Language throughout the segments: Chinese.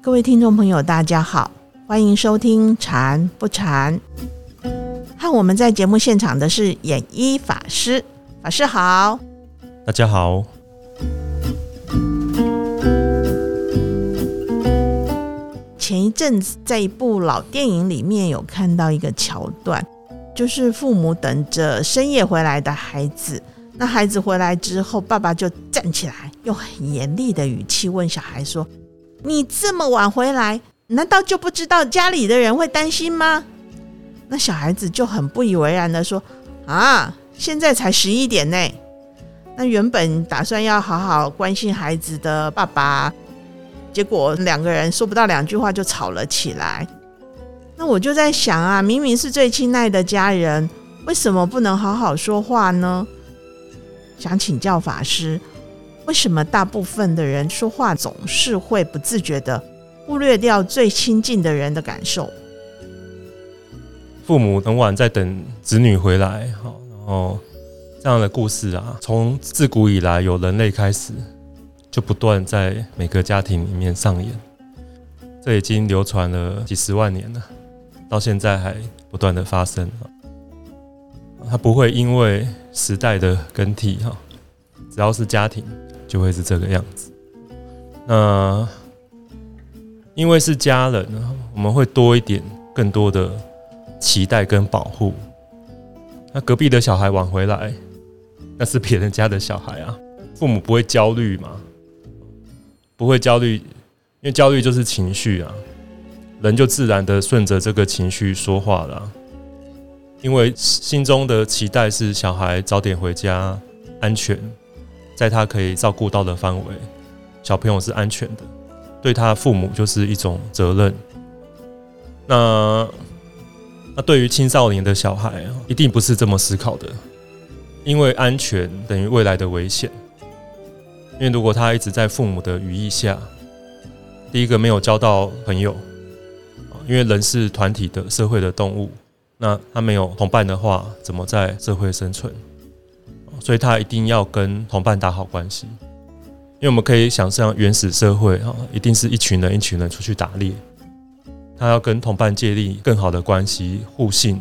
各位听众朋友，大家好，欢迎收听《禅不禅》。和我们在节目现场的是演一法师，法师好。大家好。前一阵子在一部老电影里面有看到一个桥段，就是父母等着深夜回来的孩子，那孩子回来之后，爸爸就站起来，用很严厉的语气问小孩说：“你这么晚回来，难道就不知道家里的人会担心吗？”那小孩子就很不以为然的说：“啊，现在才十一点呢。”那原本打算要好好关心孩子的爸爸。结果两个人说不到两句话就吵了起来。那我就在想啊，明明是最亲爱的家人，为什么不能好好说话呢？想请教法师，为什么大部分的人说话总是会不自觉的忽略掉最亲近的人的感受？父母很晚在等子女回来，好，然后这样的故事啊，从自古以来有人类开始。就不断在每个家庭里面上演，这已经流传了几十万年了，到现在还不断的发生。它不会因为时代的更替哈，只要是家庭就会是这个样子。那因为是家人，我们会多一点更多的期待跟保护。那隔壁的小孩晚回来，那是别人家的小孩啊，父母不会焦虑吗？不会焦虑，因为焦虑就是情绪啊，人就自然的顺着这个情绪说话了。因为心中的期待是小孩早点回家，安全，在他可以照顾到的范围，小朋友是安全的，对他父母就是一种责任。那那对于青少年的小孩，一定不是这么思考的，因为安全等于未来的危险。因为如果他一直在父母的羽翼下，第一个没有交到朋友，因为人是团体的社会的动物，那他没有同伴的话，怎么在社会生存？所以他一定要跟同伴打好关系。因为我们可以想象原始社会啊，一定是一群人一群人出去打猎，他要跟同伴建立更好的关系，互信，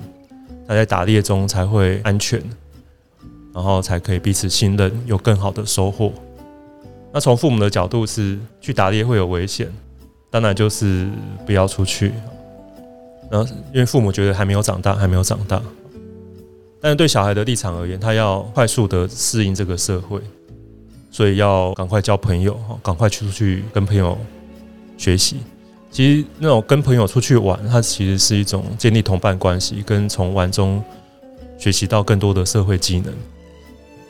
他在打猎中才会安全，然后才可以彼此信任，有更好的收获。那从父母的角度是去打猎会有危险，当然就是不要出去。然后因为父母觉得还没有长大，还没有长大。但是对小孩的立场而言，他要快速的适应这个社会，所以要赶快交朋友，赶快出去跟朋友学习。其实那种跟朋友出去玩，它其实是一种建立同伴关系，跟从玩中学习到更多的社会技能。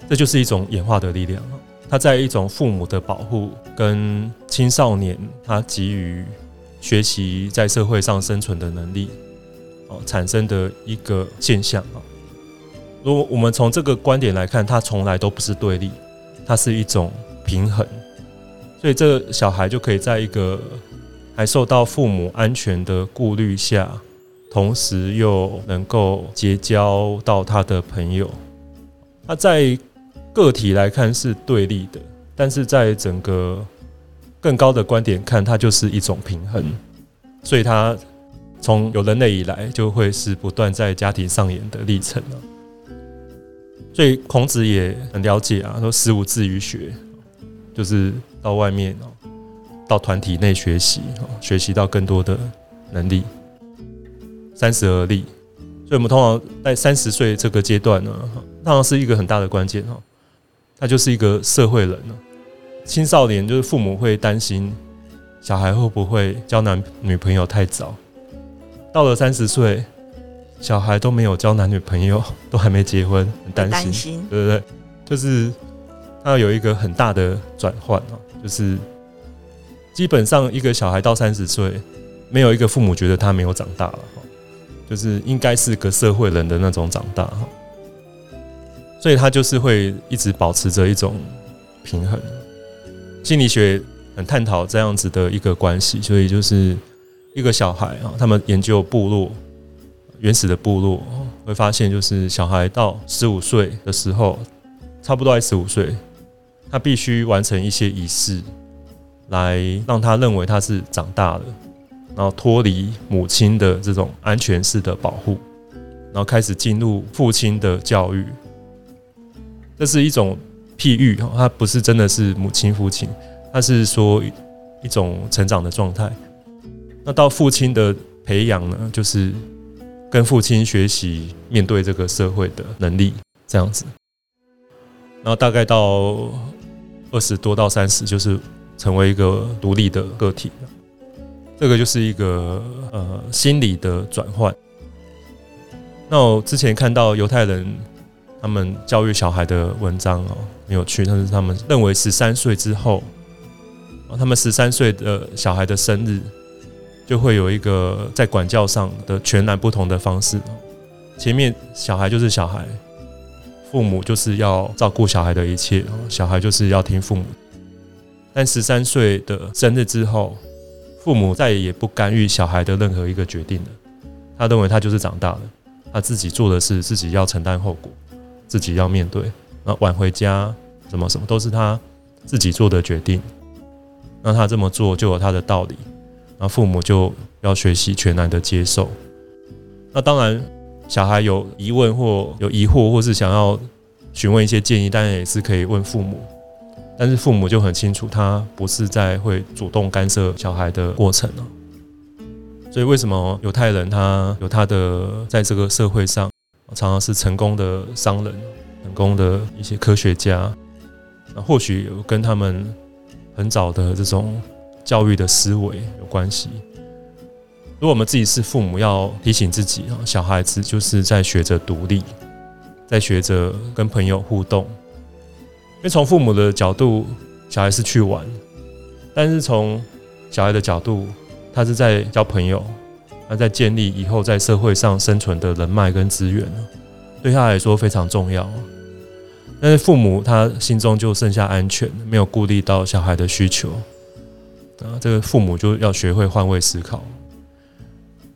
这就是一种演化的力量。他在一种父母的保护跟青少年他给予学习在社会上生存的能力哦产生的一个现象啊。如果我们从这个观点来看，它从来都不是对立，它是一种平衡。所以这个小孩就可以在一个还受到父母安全的顾虑下，同时又能够结交到他的朋友。他在。个体来看是对立的，但是在整个更高的观点看，它就是一种平衡。所以它从有人类以来就会是不断在家庭上演的历程了。所以孔子也很了解啊，说“十五志于学”，就是到外面哦，到团体内学习哦，学习到更多的能力。三十而立，所以我们通常在三十岁这个阶段呢，当然是一个很大的关键哈。他就是一个社会人了。青少年就是父母会担心小孩会不会交男女朋友太早。到了三十岁，小孩都没有交男女朋友，都还没结婚，很担心，对不对？就是他有一个很大的转换哦，就是基本上一个小孩到三十岁，没有一个父母觉得他没有长大了，就是应该是个社会人的那种长大哈。所以他就是会一直保持着一种平衡。心理学很探讨这样子的一个关系，所以就是一个小孩啊，他们研究部落原始的部落，会发现就是小孩到十五岁的时候，差不多在十五岁，他必须完成一些仪式，来让他认为他是长大了，然后脱离母亲的这种安全式的保护，然后开始进入父亲的教育。这是一种譬喻，他不是真的是母亲父亲，他是说一种成长的状态。那到父亲的培养呢，就是跟父亲学习面对这个社会的能力，这样子。然后大概到二十多到三十，就是成为一个独立的个体这个就是一个呃心理的转换。那我之前看到犹太人他们教育小孩的文章哦，很有趣。但是他们认为十三岁之后，他们十三岁的小孩的生日就会有一个在管教上的全然不同的方式。前面小孩就是小孩。父母就是要照顾小孩的一切，小孩就是要听父母。但十三岁的生日之后，父母再也不干预小孩的任何一个决定了。他认为他就是长大了，他自己做的事自己要承担后果，自己要面对。那晚回家什么什么都是他自己做的决定。那他这么做就有他的道理。那父母就要学习全然的接受。那当然。小孩有疑问或有疑惑，或是想要询问一些建议，当然也是可以问父母。但是父母就很清楚，他不是在会主动干涉小孩的过程了。所以为什么犹太人他有他的在这个社会上常常是成功的商人、成功的一些科学家？那或许有跟他们很早的这种教育的思维有关系。如果我们自己是父母，要提醒自己啊，小孩子就是在学着独立，在学着跟朋友互动。因为从父母的角度，小孩是去玩；但是从小孩的角度，他是在交朋友，他在建立以后在社会上生存的人脉跟资源对他来说非常重要。但是父母他心中就剩下安全，没有顾虑到小孩的需求啊，这个父母就要学会换位思考。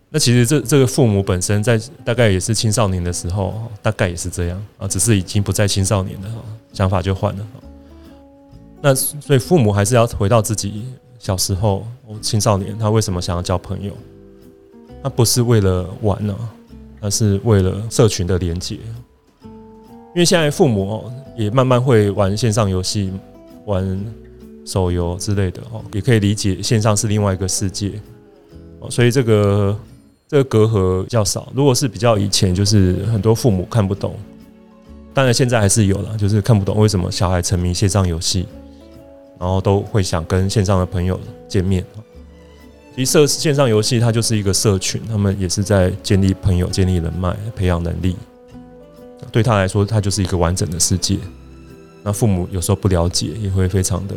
那其实这这个父母本身在大概也是青少年的时候，大概也是这样啊，只是已经不在青少年了，想法就换了。那所以父母还是要回到自己小时候，青少年他为什么想要交朋友？他不是为了玩呢，而是为了社群的连接。因为现在父母也慢慢会玩线上游戏、玩手游之类的哦，也可以理解线上是另外一个世界，所以这个。这个隔阂较少。如果是比较以前，就是很多父母看不懂，当然现在还是有了，就是看不懂为什么小孩沉迷线上游戏，然后都会想跟线上的朋友见面。其实社线上游戏它就是一个社群，他们也是在建立朋友、建立人脉、培养能力。对他来说，它就是一个完整的世界。那父母有时候不了解，也会非常的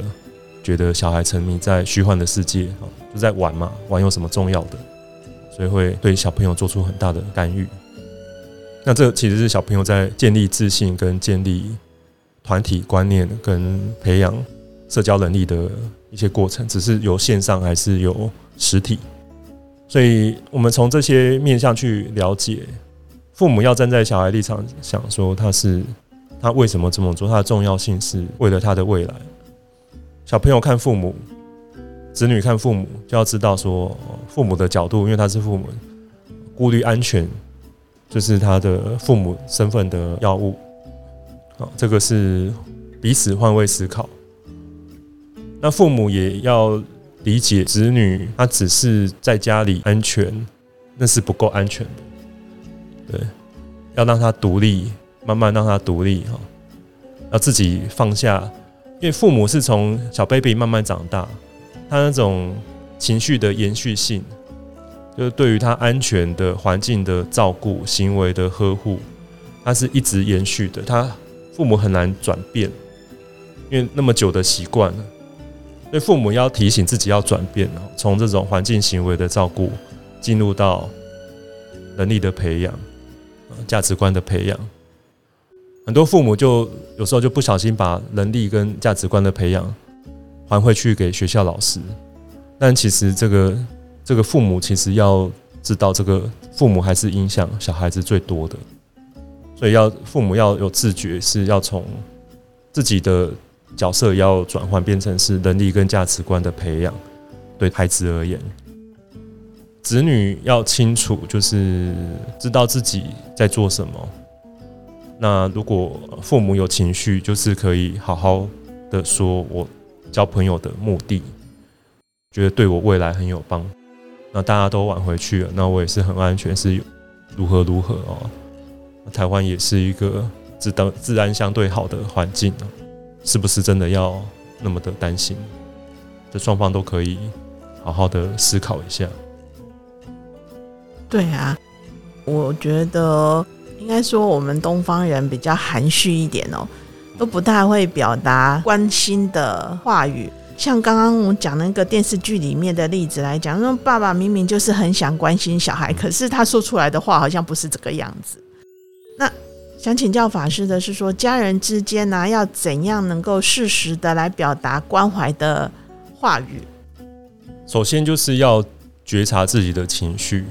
觉得小孩沉迷在虚幻的世界，啊，就在玩嘛，玩有什么重要的？所以会对小朋友做出很大的干预。那这其实是小朋友在建立自信、跟建立团体观念、跟培养社交能力的一些过程，只是有线上还是有实体。所以我们从这些面向去了解，父母要站在小孩立场想说，他是他为什么这么做，他的重要性是为了他的未来。小朋友看父母。子女看父母就要知道说，父母的角度，因为他是父母，顾虑安全，就是他的父母身份的要务。啊，这个是彼此换位思考。那父母也要理解子女，他只是在家里安全，那是不够安全的。对，要让他独立，慢慢让他独立哈，要自己放下，因为父母是从小 baby 慢慢长大。他那种情绪的延续性，就是对于他安全的环境的照顾、行为的呵护，他是一直延续的。他父母很难转变，因为那么久的习惯了。所以父母要提醒自己要转变哦，从这种环境行为的照顾，进入到能力的培养、价值观的培养。很多父母就有时候就不小心把能力跟价值观的培养。还回去给学校老师，但其实这个这个父母其实要知道，这个父母还是影响小孩子最多的，所以要父母要有自觉，是要从自己的角色要转换，变成是能力跟价值观的培养。对孩子而言，子女要清楚，就是知道自己在做什么。那如果父母有情绪，就是可以好好的说，我交朋友的目的，觉得对我未来很有帮。那大家都挽回去了，那我也是很安全，是如何如何哦。台湾也是一个自当自然相对好的环境啊，是不是真的要那么的担心？这双方都可以好好的思考一下。对啊，我觉得应该说我们东方人比较含蓄一点哦，都不太会表达关心的话语。像刚刚我讲那个电视剧里面的例子来讲，那爸爸明明就是很想关心小孩，可是他说出来的话好像不是这个样子。想请教法师的是说，家人之间呢，要怎样能够适时的来表达关怀的话语？首先就是要觉察自己的情绪。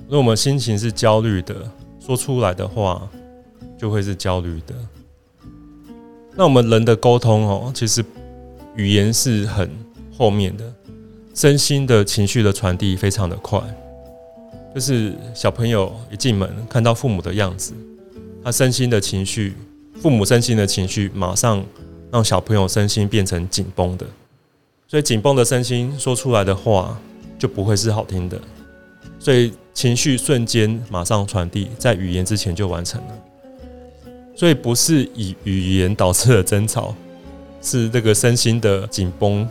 如果我们心情是焦虑的，说出来的话就会是焦虑的。那我们人的沟通哦，其实。语言是很后面的，身心的情绪的传递非常的快。就是小朋友一进门看到父母的样子，他身心的情绪，父母身心的情绪，马上让小朋友身心变成紧绷的。所以紧绷的身心说出来的话就不会是好听的。所以情绪瞬间马上传递，在语言之前就完成了。所以不是以语言导致的争吵。是这个身心的紧绷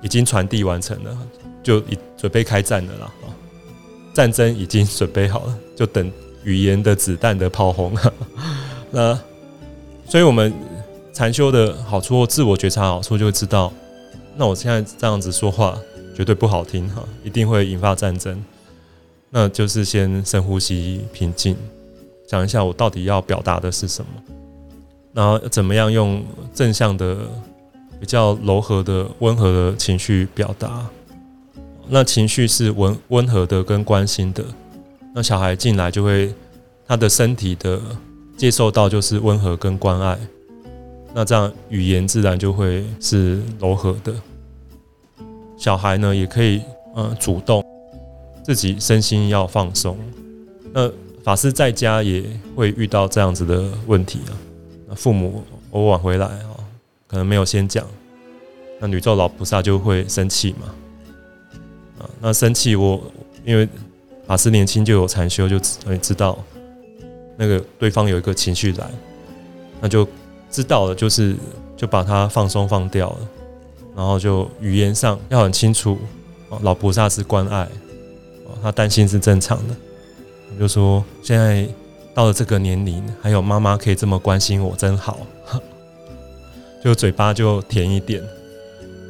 已经传递完成了，就已准备开战了啦！啊，战争已经准备好了，就等语言的子弹的炮轰。那所以我们禅修的好处或自我觉察好处，就会知道，那我现在这样子说话绝对不好听哈，一定会引发战争。那就是先深呼吸，平静，想一下我到底要表达的是什么。然后怎么样用正向的、比较柔和的、温和的情绪表达？那情绪是温温和的跟关心的，那小孩进来就会他的身体的接受到就是温和跟关爱，那这样语言自然就会是柔和的。小孩呢也可以嗯主动自己身心要放松。那法师在家也会遇到这样子的问题啊。那父母偶晚回来啊，可能没有先讲，那宇宙老菩萨就会生气嘛。啊，那生气我因为法师年轻就有禅修，就知知道那个对方有一个情绪来，那就知道了，就是就把它放松放掉了，然后就语言上要很清楚，老菩萨是关爱，他担心是正常的，就说现在。到了这个年龄，还有妈妈可以这么关心我，真好。就嘴巴就甜一点，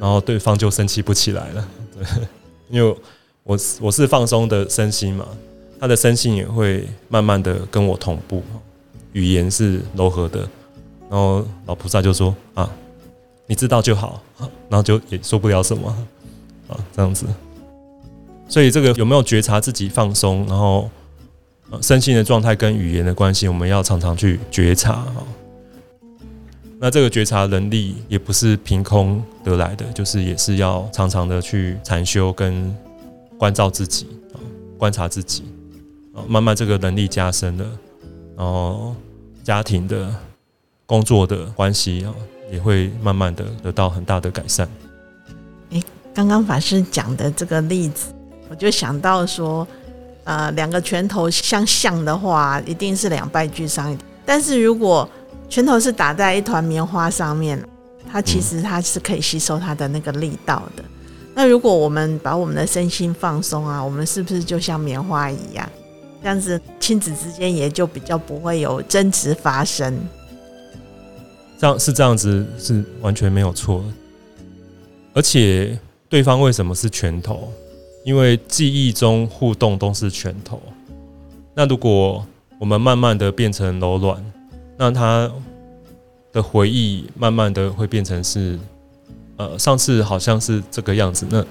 然后对方就生气不起来了。对，因为我我是放松的身心嘛，他的身心也会慢慢的跟我同步。语言是柔和的，然后老菩萨就说啊，你知道就好，然后就也说不了什么啊，这样子。所以这个有没有觉察自己放松，然后？身心的状态跟语言的关系，我们要常常去觉察啊。那这个觉察能力也不是凭空得来的，就是也是要常常的去禅修跟关照自己啊，观察自己啊，慢慢这个能力加深了，然后家庭的、工作的关系啊，也会慢慢的得到很大的改善。诶，刚刚法师讲的这个例子，我就想到说。呃，两个拳头相像的话，一定是两败俱伤。但是如果拳头是打在一团棉花上面，它其实它是可以吸收它的那个力道的。那如果我们把我们的身心放松啊，我们是不是就像棉花一样？这样子亲子之间也就比较不会有争执发生。这样是这样子是完全没有错。而且对方为什么是拳头？因为记忆中互动都是拳头，那如果我们慢慢的变成柔软，那他的回忆慢慢的会变成是，呃，上次好像是这个样子，那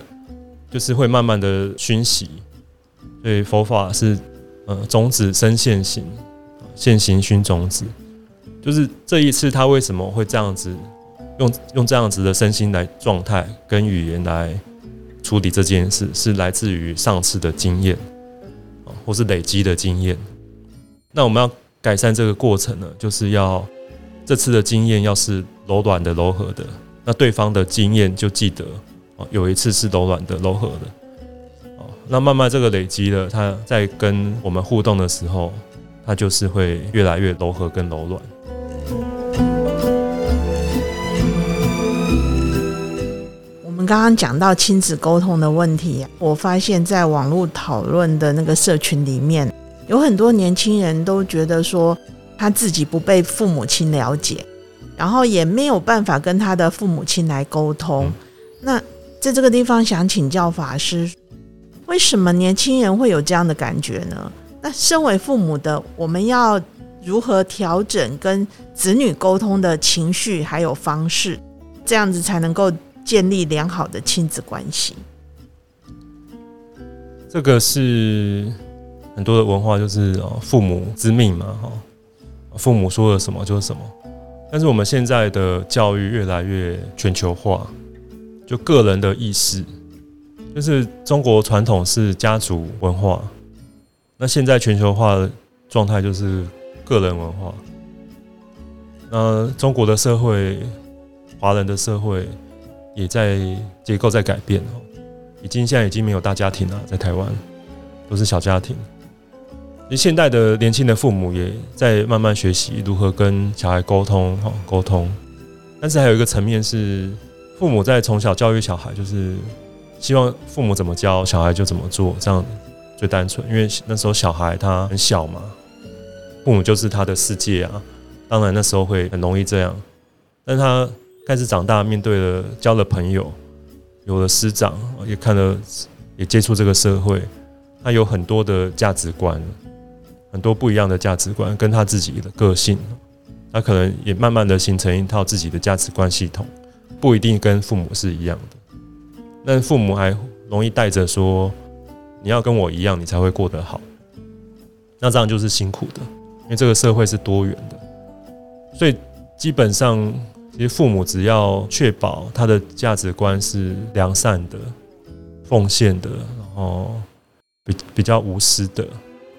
就是会慢慢的熏习。所以佛法是，呃，种子生现行，现行熏种子。就是这一次他为什么会这样子用用这样子的身心来状态跟语言来处理这件事，是来自于上次的经验啊，或是累积的经验。那我们要改善这个过程呢，就是要这次的经验要是柔软的、柔和的，那对方的经验就记得哦，有一次是柔软的、柔和的哦，那慢慢这个累积了，他在跟我们互动的时候，他就是会越来越柔和跟柔软。我们刚刚讲到亲子沟通的问题，我发现在网络讨论的那个社群里面。有很多年轻人都觉得说他自己不被父母亲了解，然后也没有办法跟他的父母亲来沟通。那在这个地方想请教法师，为什么年轻人会有这样的感觉呢？那身为父母的，我们要如何调整跟子女沟通的情绪还有方式，这样子才能够建立良好的亲子关系？这个是。很多的文化就是哦，父母之命嘛，哈，父母说了什么就是什么。但是我们现在的教育越来越全球化，就个人的意识，就是中国传统是家族文化，那现在全球化的状态就是个人文化。那中国的社会，华人的社会也在结构在改变哦，已经现在已经没有大家庭了，在台湾都是小家庭。其实现代的年轻的父母也在慢慢学习如何跟小孩沟通，哈，沟通。但是还有一个层面是，父母在从小教育小孩，就是希望父母怎么教小孩就怎么做，这样最单纯。因为那时候小孩他很小嘛，父母就是他的世界啊。当然那时候会很容易这样。但他开始长大，面对了交了朋友，有了师长，也看了，也接触这个社会，他有很多的价值观。很多不一样的价值观，跟他自己的个性，他可能也慢慢的形成一套自己的价值观系统，不一定跟父母是一样的。那父母还容易带着说，你要跟我一样，你才会过得好。那这样就是辛苦的，因为这个社会是多元的，所以基本上，其实父母只要确保他的价值观是良善的、奉献的，然后比比较无私的。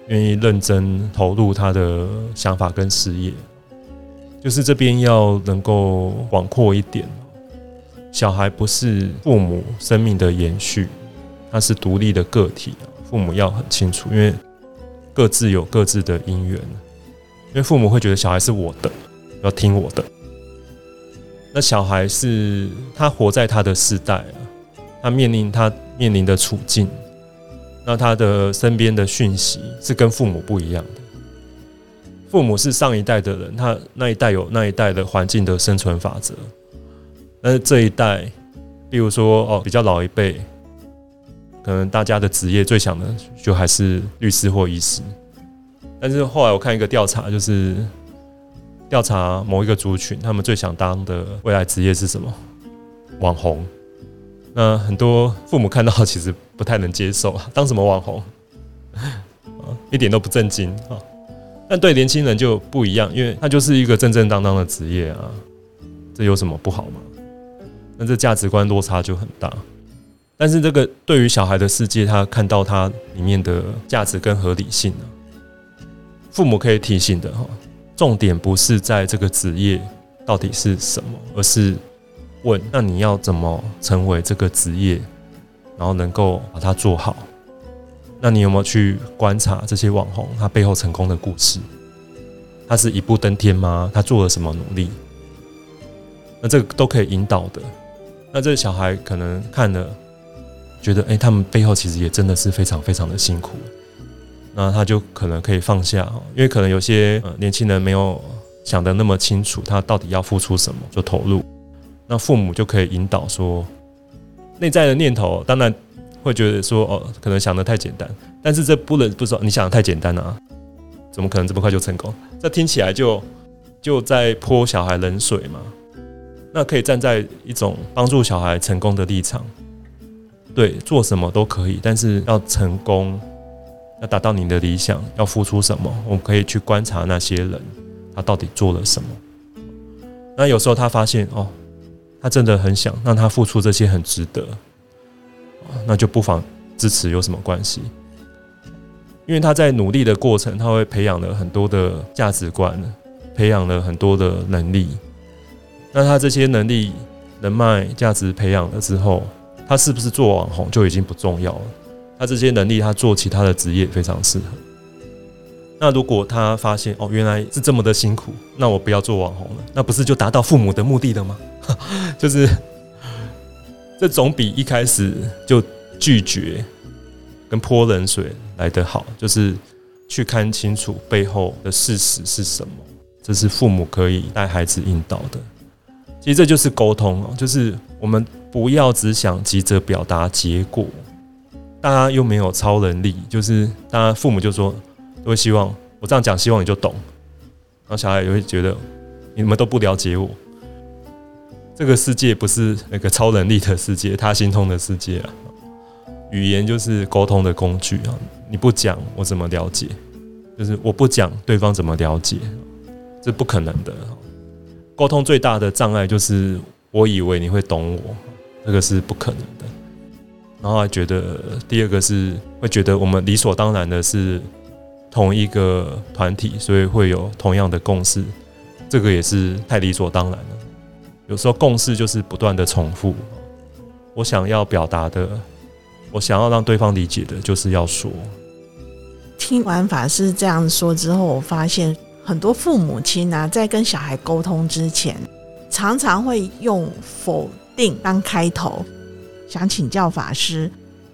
愿意认真投入他的想法跟事业，就是这边要能够广阔一点。小孩不是父母生命的延续，他是独立的个体。父母要很清楚，因为各自有各自的因缘。因为父母会觉得小孩是我的，要听我的。那小孩是他活在他的时代啊，他面临他面临的处境。那他的身边的讯息是跟父母不一样的。父母是上一代的人，他那一代有那一代的环境的生存法则。但是这一代，比如说哦，比较老一辈，可能大家的职业最想的就还是律师或医师。但是后来我看一个调查，就是调查某一个族群，他们最想当的未来职业是什么？网红。那很多父母看到其实不太能接受，当什么网红啊，一点都不正经啊。但对年轻人就不一样，因为他就是一个正正当当的职业啊，这有什么不好吗？那这价值观落差就很大。但是这个对于小孩的世界，他看到他里面的价值跟合理性啊，父母可以提醒的哈，重点不是在这个职业到底是什么，而是。问：那你要怎么成为这个职业，然后能够把它做好？那你有没有去观察这些网红他背后成功的故事？他是一步登天吗？他做了什么努力？那这个都可以引导的。那这个小孩可能看了，觉得哎，他们背后其实也真的是非常非常的辛苦。那他就可能可以放下，因为可能有些年轻人没有想的那么清楚，他到底要付出什么就投入。那父母就可以引导说，内在的念头当然会觉得说，哦，可能想的太简单，但是这不能不说你想的太简单啊，怎么可能这么快就成功？这听起来就就在泼小孩冷水嘛。那可以站在一种帮助小孩成功的立场，对，做什么都可以，但是要成功，要达到你的理想，要付出什么？我们可以去观察那些人，他到底做了什么。那有时候他发现哦，他真的很想让他付出这些很值得，那就不妨支持，有什么关系？因为他在努力的过程，他会培养了很多的价值观，培养了很多的能力。那他这些能力、人脉、价值培养了之后，他是不是做网红就已经不重要了？他这些能力，他做其他的职业非常适合。那如果他发现哦，原来是这么的辛苦，那我不要做网红了，那不是就达到父母的目的了吗？就是这总比一开始就拒绝跟泼冷水来得好。就是去看清楚背后的事实是什么，这是父母可以带孩子引导的。其实这就是沟通哦，就是我们不要只想急着表达结果，大家又没有超能力，就是大家父母就说。都会希望我这样讲，希望你就懂。然后小孩也会觉得你们都不了解我。这个世界不是那个超能力的世界，他心痛的世界啊。语言就是沟通的工具啊。你不讲，我怎么了解？就是我不讲，对方怎么了解？这不可能的。沟通最大的障碍就是我以为你会懂我，这个是不可能的。然后还觉得第二个是会觉得我们理所当然的是。同一个团体，所以会有同样的共识，这个也是太理所当然了。有时候共识就是不断的重复。我想要表达的，我想要让对方理解的，就是要说。听完法师这样说之后，我发现很多父母亲啊，在跟小孩沟通之前，常常会用否定当开头。想请教法师，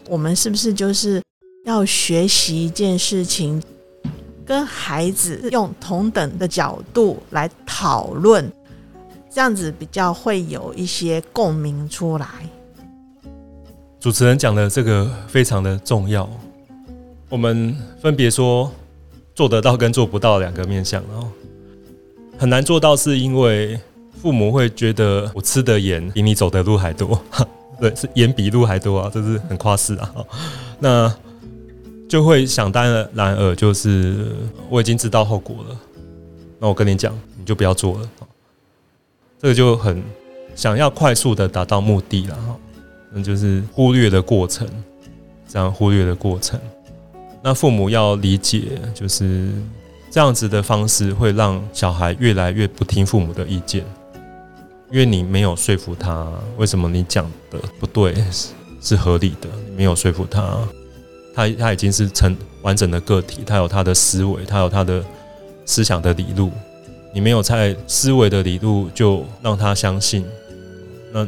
我们是不是就是要学习一件事情？跟孩子用同等的角度来讨论，这样子比较会有一些共鸣出来。主持人讲的这个非常的重要，我们分别说做得到跟做不到两个面向，然后很难做到，是因为父母会觉得我吃的盐比你走的路还多，对，是盐比路还多啊，这是很夸饰啊。那就会想当然而就是我已经知道后果了，那我跟你讲，你就不要做了。这个就很想要快速的达到目的了哈，那就是忽略的过程，这样忽略的过程。那父母要理解，就是这样子的方式会让小孩越来越不听父母的意见，因为你没有说服他，为什么你讲的不对是是合理的，没有说服他。他他已经是成完整的个体，他有他的思维，他有他的思想的理路。你没有在思维的理路就让他相信，那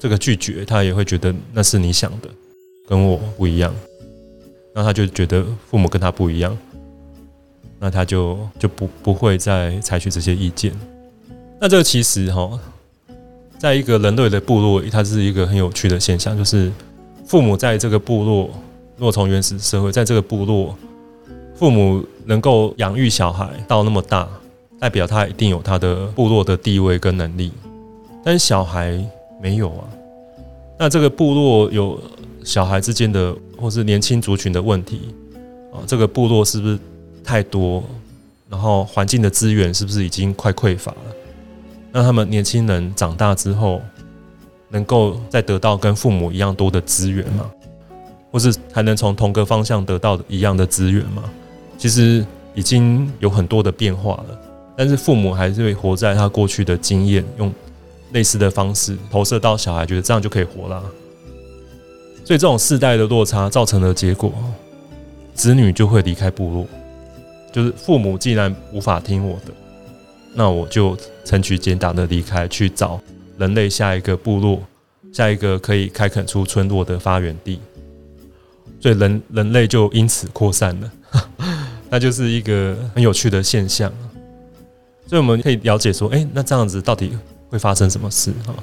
这个拒绝他也会觉得那是你想的，跟我不一样。那他就觉得父母跟他不一样，那他就就不不会再采取这些意见。那这个其实哈，在一个人类的部落，它是一个很有趣的现象，就是父母在这个部落。若从原始社会，在这个部落，父母能够养育小孩到那么大，代表他一定有他的部落的地位跟能力。但小孩没有啊，那这个部落有小孩之间的，或是年轻族群的问题啊，这个部落是不是太多？然后环境的资源是不是已经快匮乏了？让他们年轻人长大之后，能够再得到跟父母一样多的资源吗？或是还能从同个方向得到一样的资源吗？其实已经有很多的变化了，但是父母还是会活在他过去的经验，用类似的方式投射到小孩，觉得这样就可以活了。所以这种世代的落差造成的结果，子女就会离开部落。就是父母既然无法听我的，那我就成取简打的离开，去找人类下一个部落，下一个可以开垦出村落的发源地。所以人人类就因此扩散了，那就是一个很有趣的现象。所以我们可以了解说，哎，那这样子到底会发生什么事哈？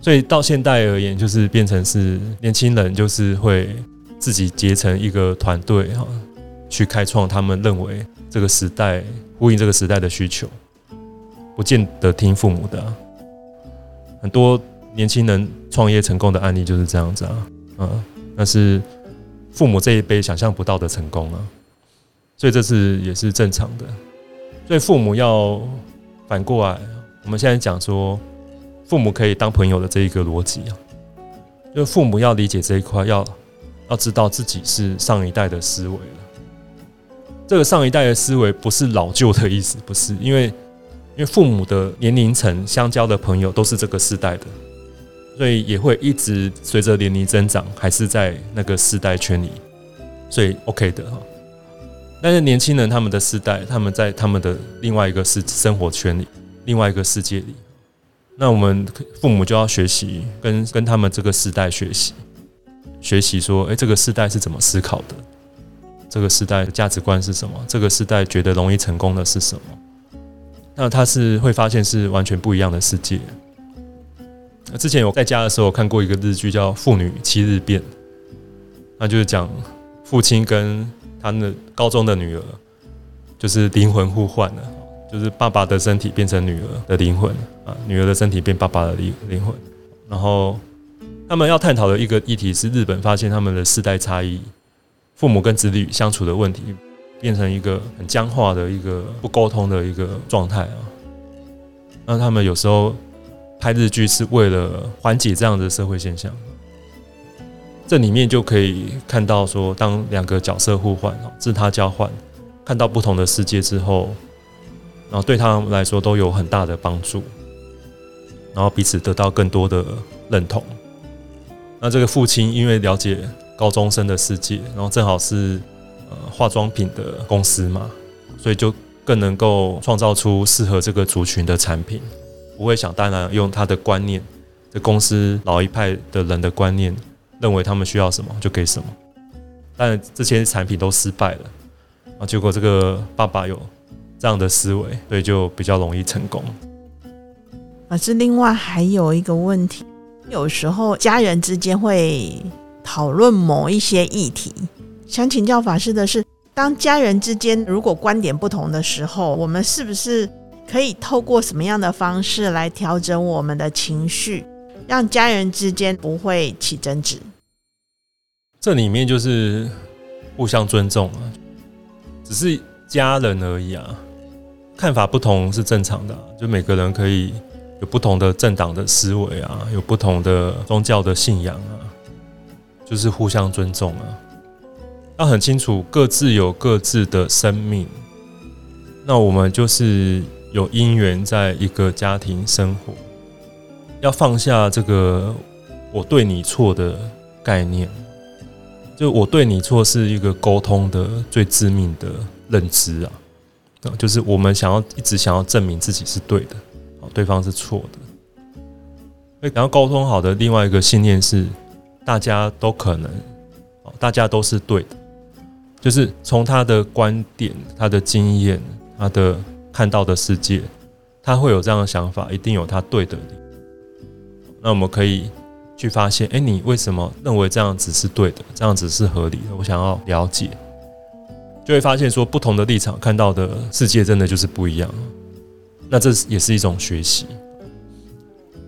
所以到现代而言，就是变成是年轻人就是会自己结成一个团队哈，去开创他们认为这个时代呼应这个时代的需求，不见得听父母的。很多年轻人创业成功的案例就是这样子啊，嗯，那是。父母这一辈想象不到的成功啊，所以这是也是正常的。所以父母要反过来我们现在讲说，父母可以当朋友的这一个逻辑啊，就父母要理解这一块，要要知道自己是上一代的思维了。这个上一代的思维不是老旧的意思，不是，因为因为父母的年龄层相交的朋友都是这个时代的，所以也会一直随着年龄增长，还是在那个世代圈里，所以 OK 的哈。但是年轻人他们的世代，他们在他们的另外一个世生活圈里，另外一个世界里，那我们父母就要学习跟跟他们这个时代学习，学习说，哎，这个时代是怎么思考的？这个时代的价值观是什么？这个时代觉得容易成功的是什么？那他是会发现是完全不一样的世界。那之前有在家的时候看过一个日剧叫《父女七日变》，那就是讲父亲跟他的高中的女儿就是灵魂互换了，就是爸爸的身体变成女儿的灵魂啊，女儿的身体变爸爸的灵灵魂。然后他们要探讨的一个议题是，日本发现他们的世代差异，父母跟子女相处的问题，变成一个很僵化的一个不沟通的一个状态啊。那他们有时候拍日剧是为了缓解这样的社会现象。这里面就可以看到，说当两个角色互换，自他交换，看到不同的世界之后，然后对他们来说都有很大的帮助，然后彼此得到更多的认同。那这个父亲因为了解高中生的世界，然后正好是呃化妆品的公司嘛，所以就更能够创造出适合这个族群的产品，不会想当然用他的观念，这公司老一派的人的观念。认为他们需要什么就给什么，但这些产品都失败了啊！结果这个爸爸有这样的思维，所以就比较容易成功。可是另外还有一个问题，有时候家人之间会讨论某一些议题。想请教法师的是，当家人之间如果观点不同的时候，我们是不是可以透过什么样的方式来调整我们的情绪，让家人之间不会起争执？这里面就是互相尊重啊，只是家人而已啊，看法不同是正常的，就每个人可以有不同的政党的思维啊，有不同的宗教的信仰啊，就是互相尊重啊，要很清楚各自有各自的生命，那我们就是有因缘在一个家庭生活，要放下这个我对你错的概念。就我对你错是一个沟通的最致命的认知啊，啊，就是我们想要一直想要证明自己是对的，哦，对方是错的。所以，然后沟通好的另外一个信念是，大家都可能，哦，大家都是对的，就是从他的观点、他的经验、他的看到的世界，他会有这样的想法，一定有他对的。那我们可以。去发现，哎，你为什么认为这样子是对的？这样子是合理的？我想要了解，就会发现说，不同的立场看到的世界真的就是不一样。那这也是一种学习。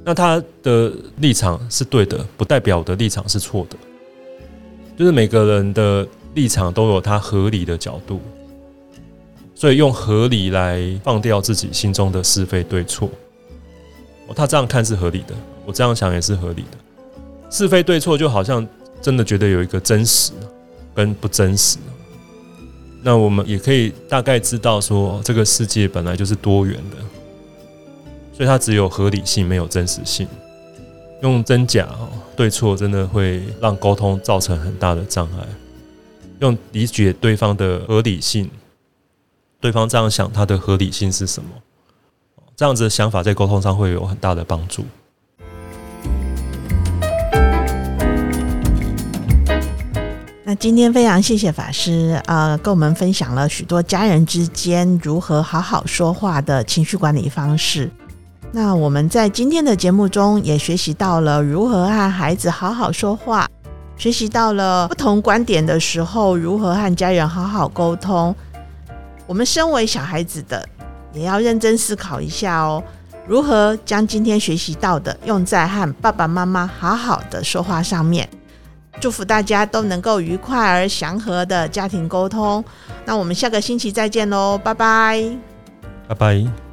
那他的立场是对的，不代表我的立场是错的。就是每个人的立场都有他合理的角度，所以用合理来放掉自己心中的是非对错。哦，他这样看是合理的，我这样想也是合理的。是非对错，就好像真的觉得有一个真实跟不真实。那我们也可以大概知道说，这个世界本来就是多元的，所以它只有合理性，没有真实性。用真假对错，真的会让沟通造成很大的障碍。用理解对方的合理性，对方这样想，他的合理性是什么？这样子的想法在沟通上会有很大的帮助。那今天非常谢谢法师，呃，跟我们分享了许多家人之间如何好好说话的情绪管理方式。那我们在今天的节目中也学习到了如何和孩子好好说话，学习到了不同观点的时候如何和家人好好沟通。我们身为小孩子的，也要认真思考一下哦，如何将今天学习到的用在和爸爸妈妈好好的说话上面。祝福大家都能够愉快而祥和的家庭沟通。那我们下个星期再见喽，拜拜，拜拜。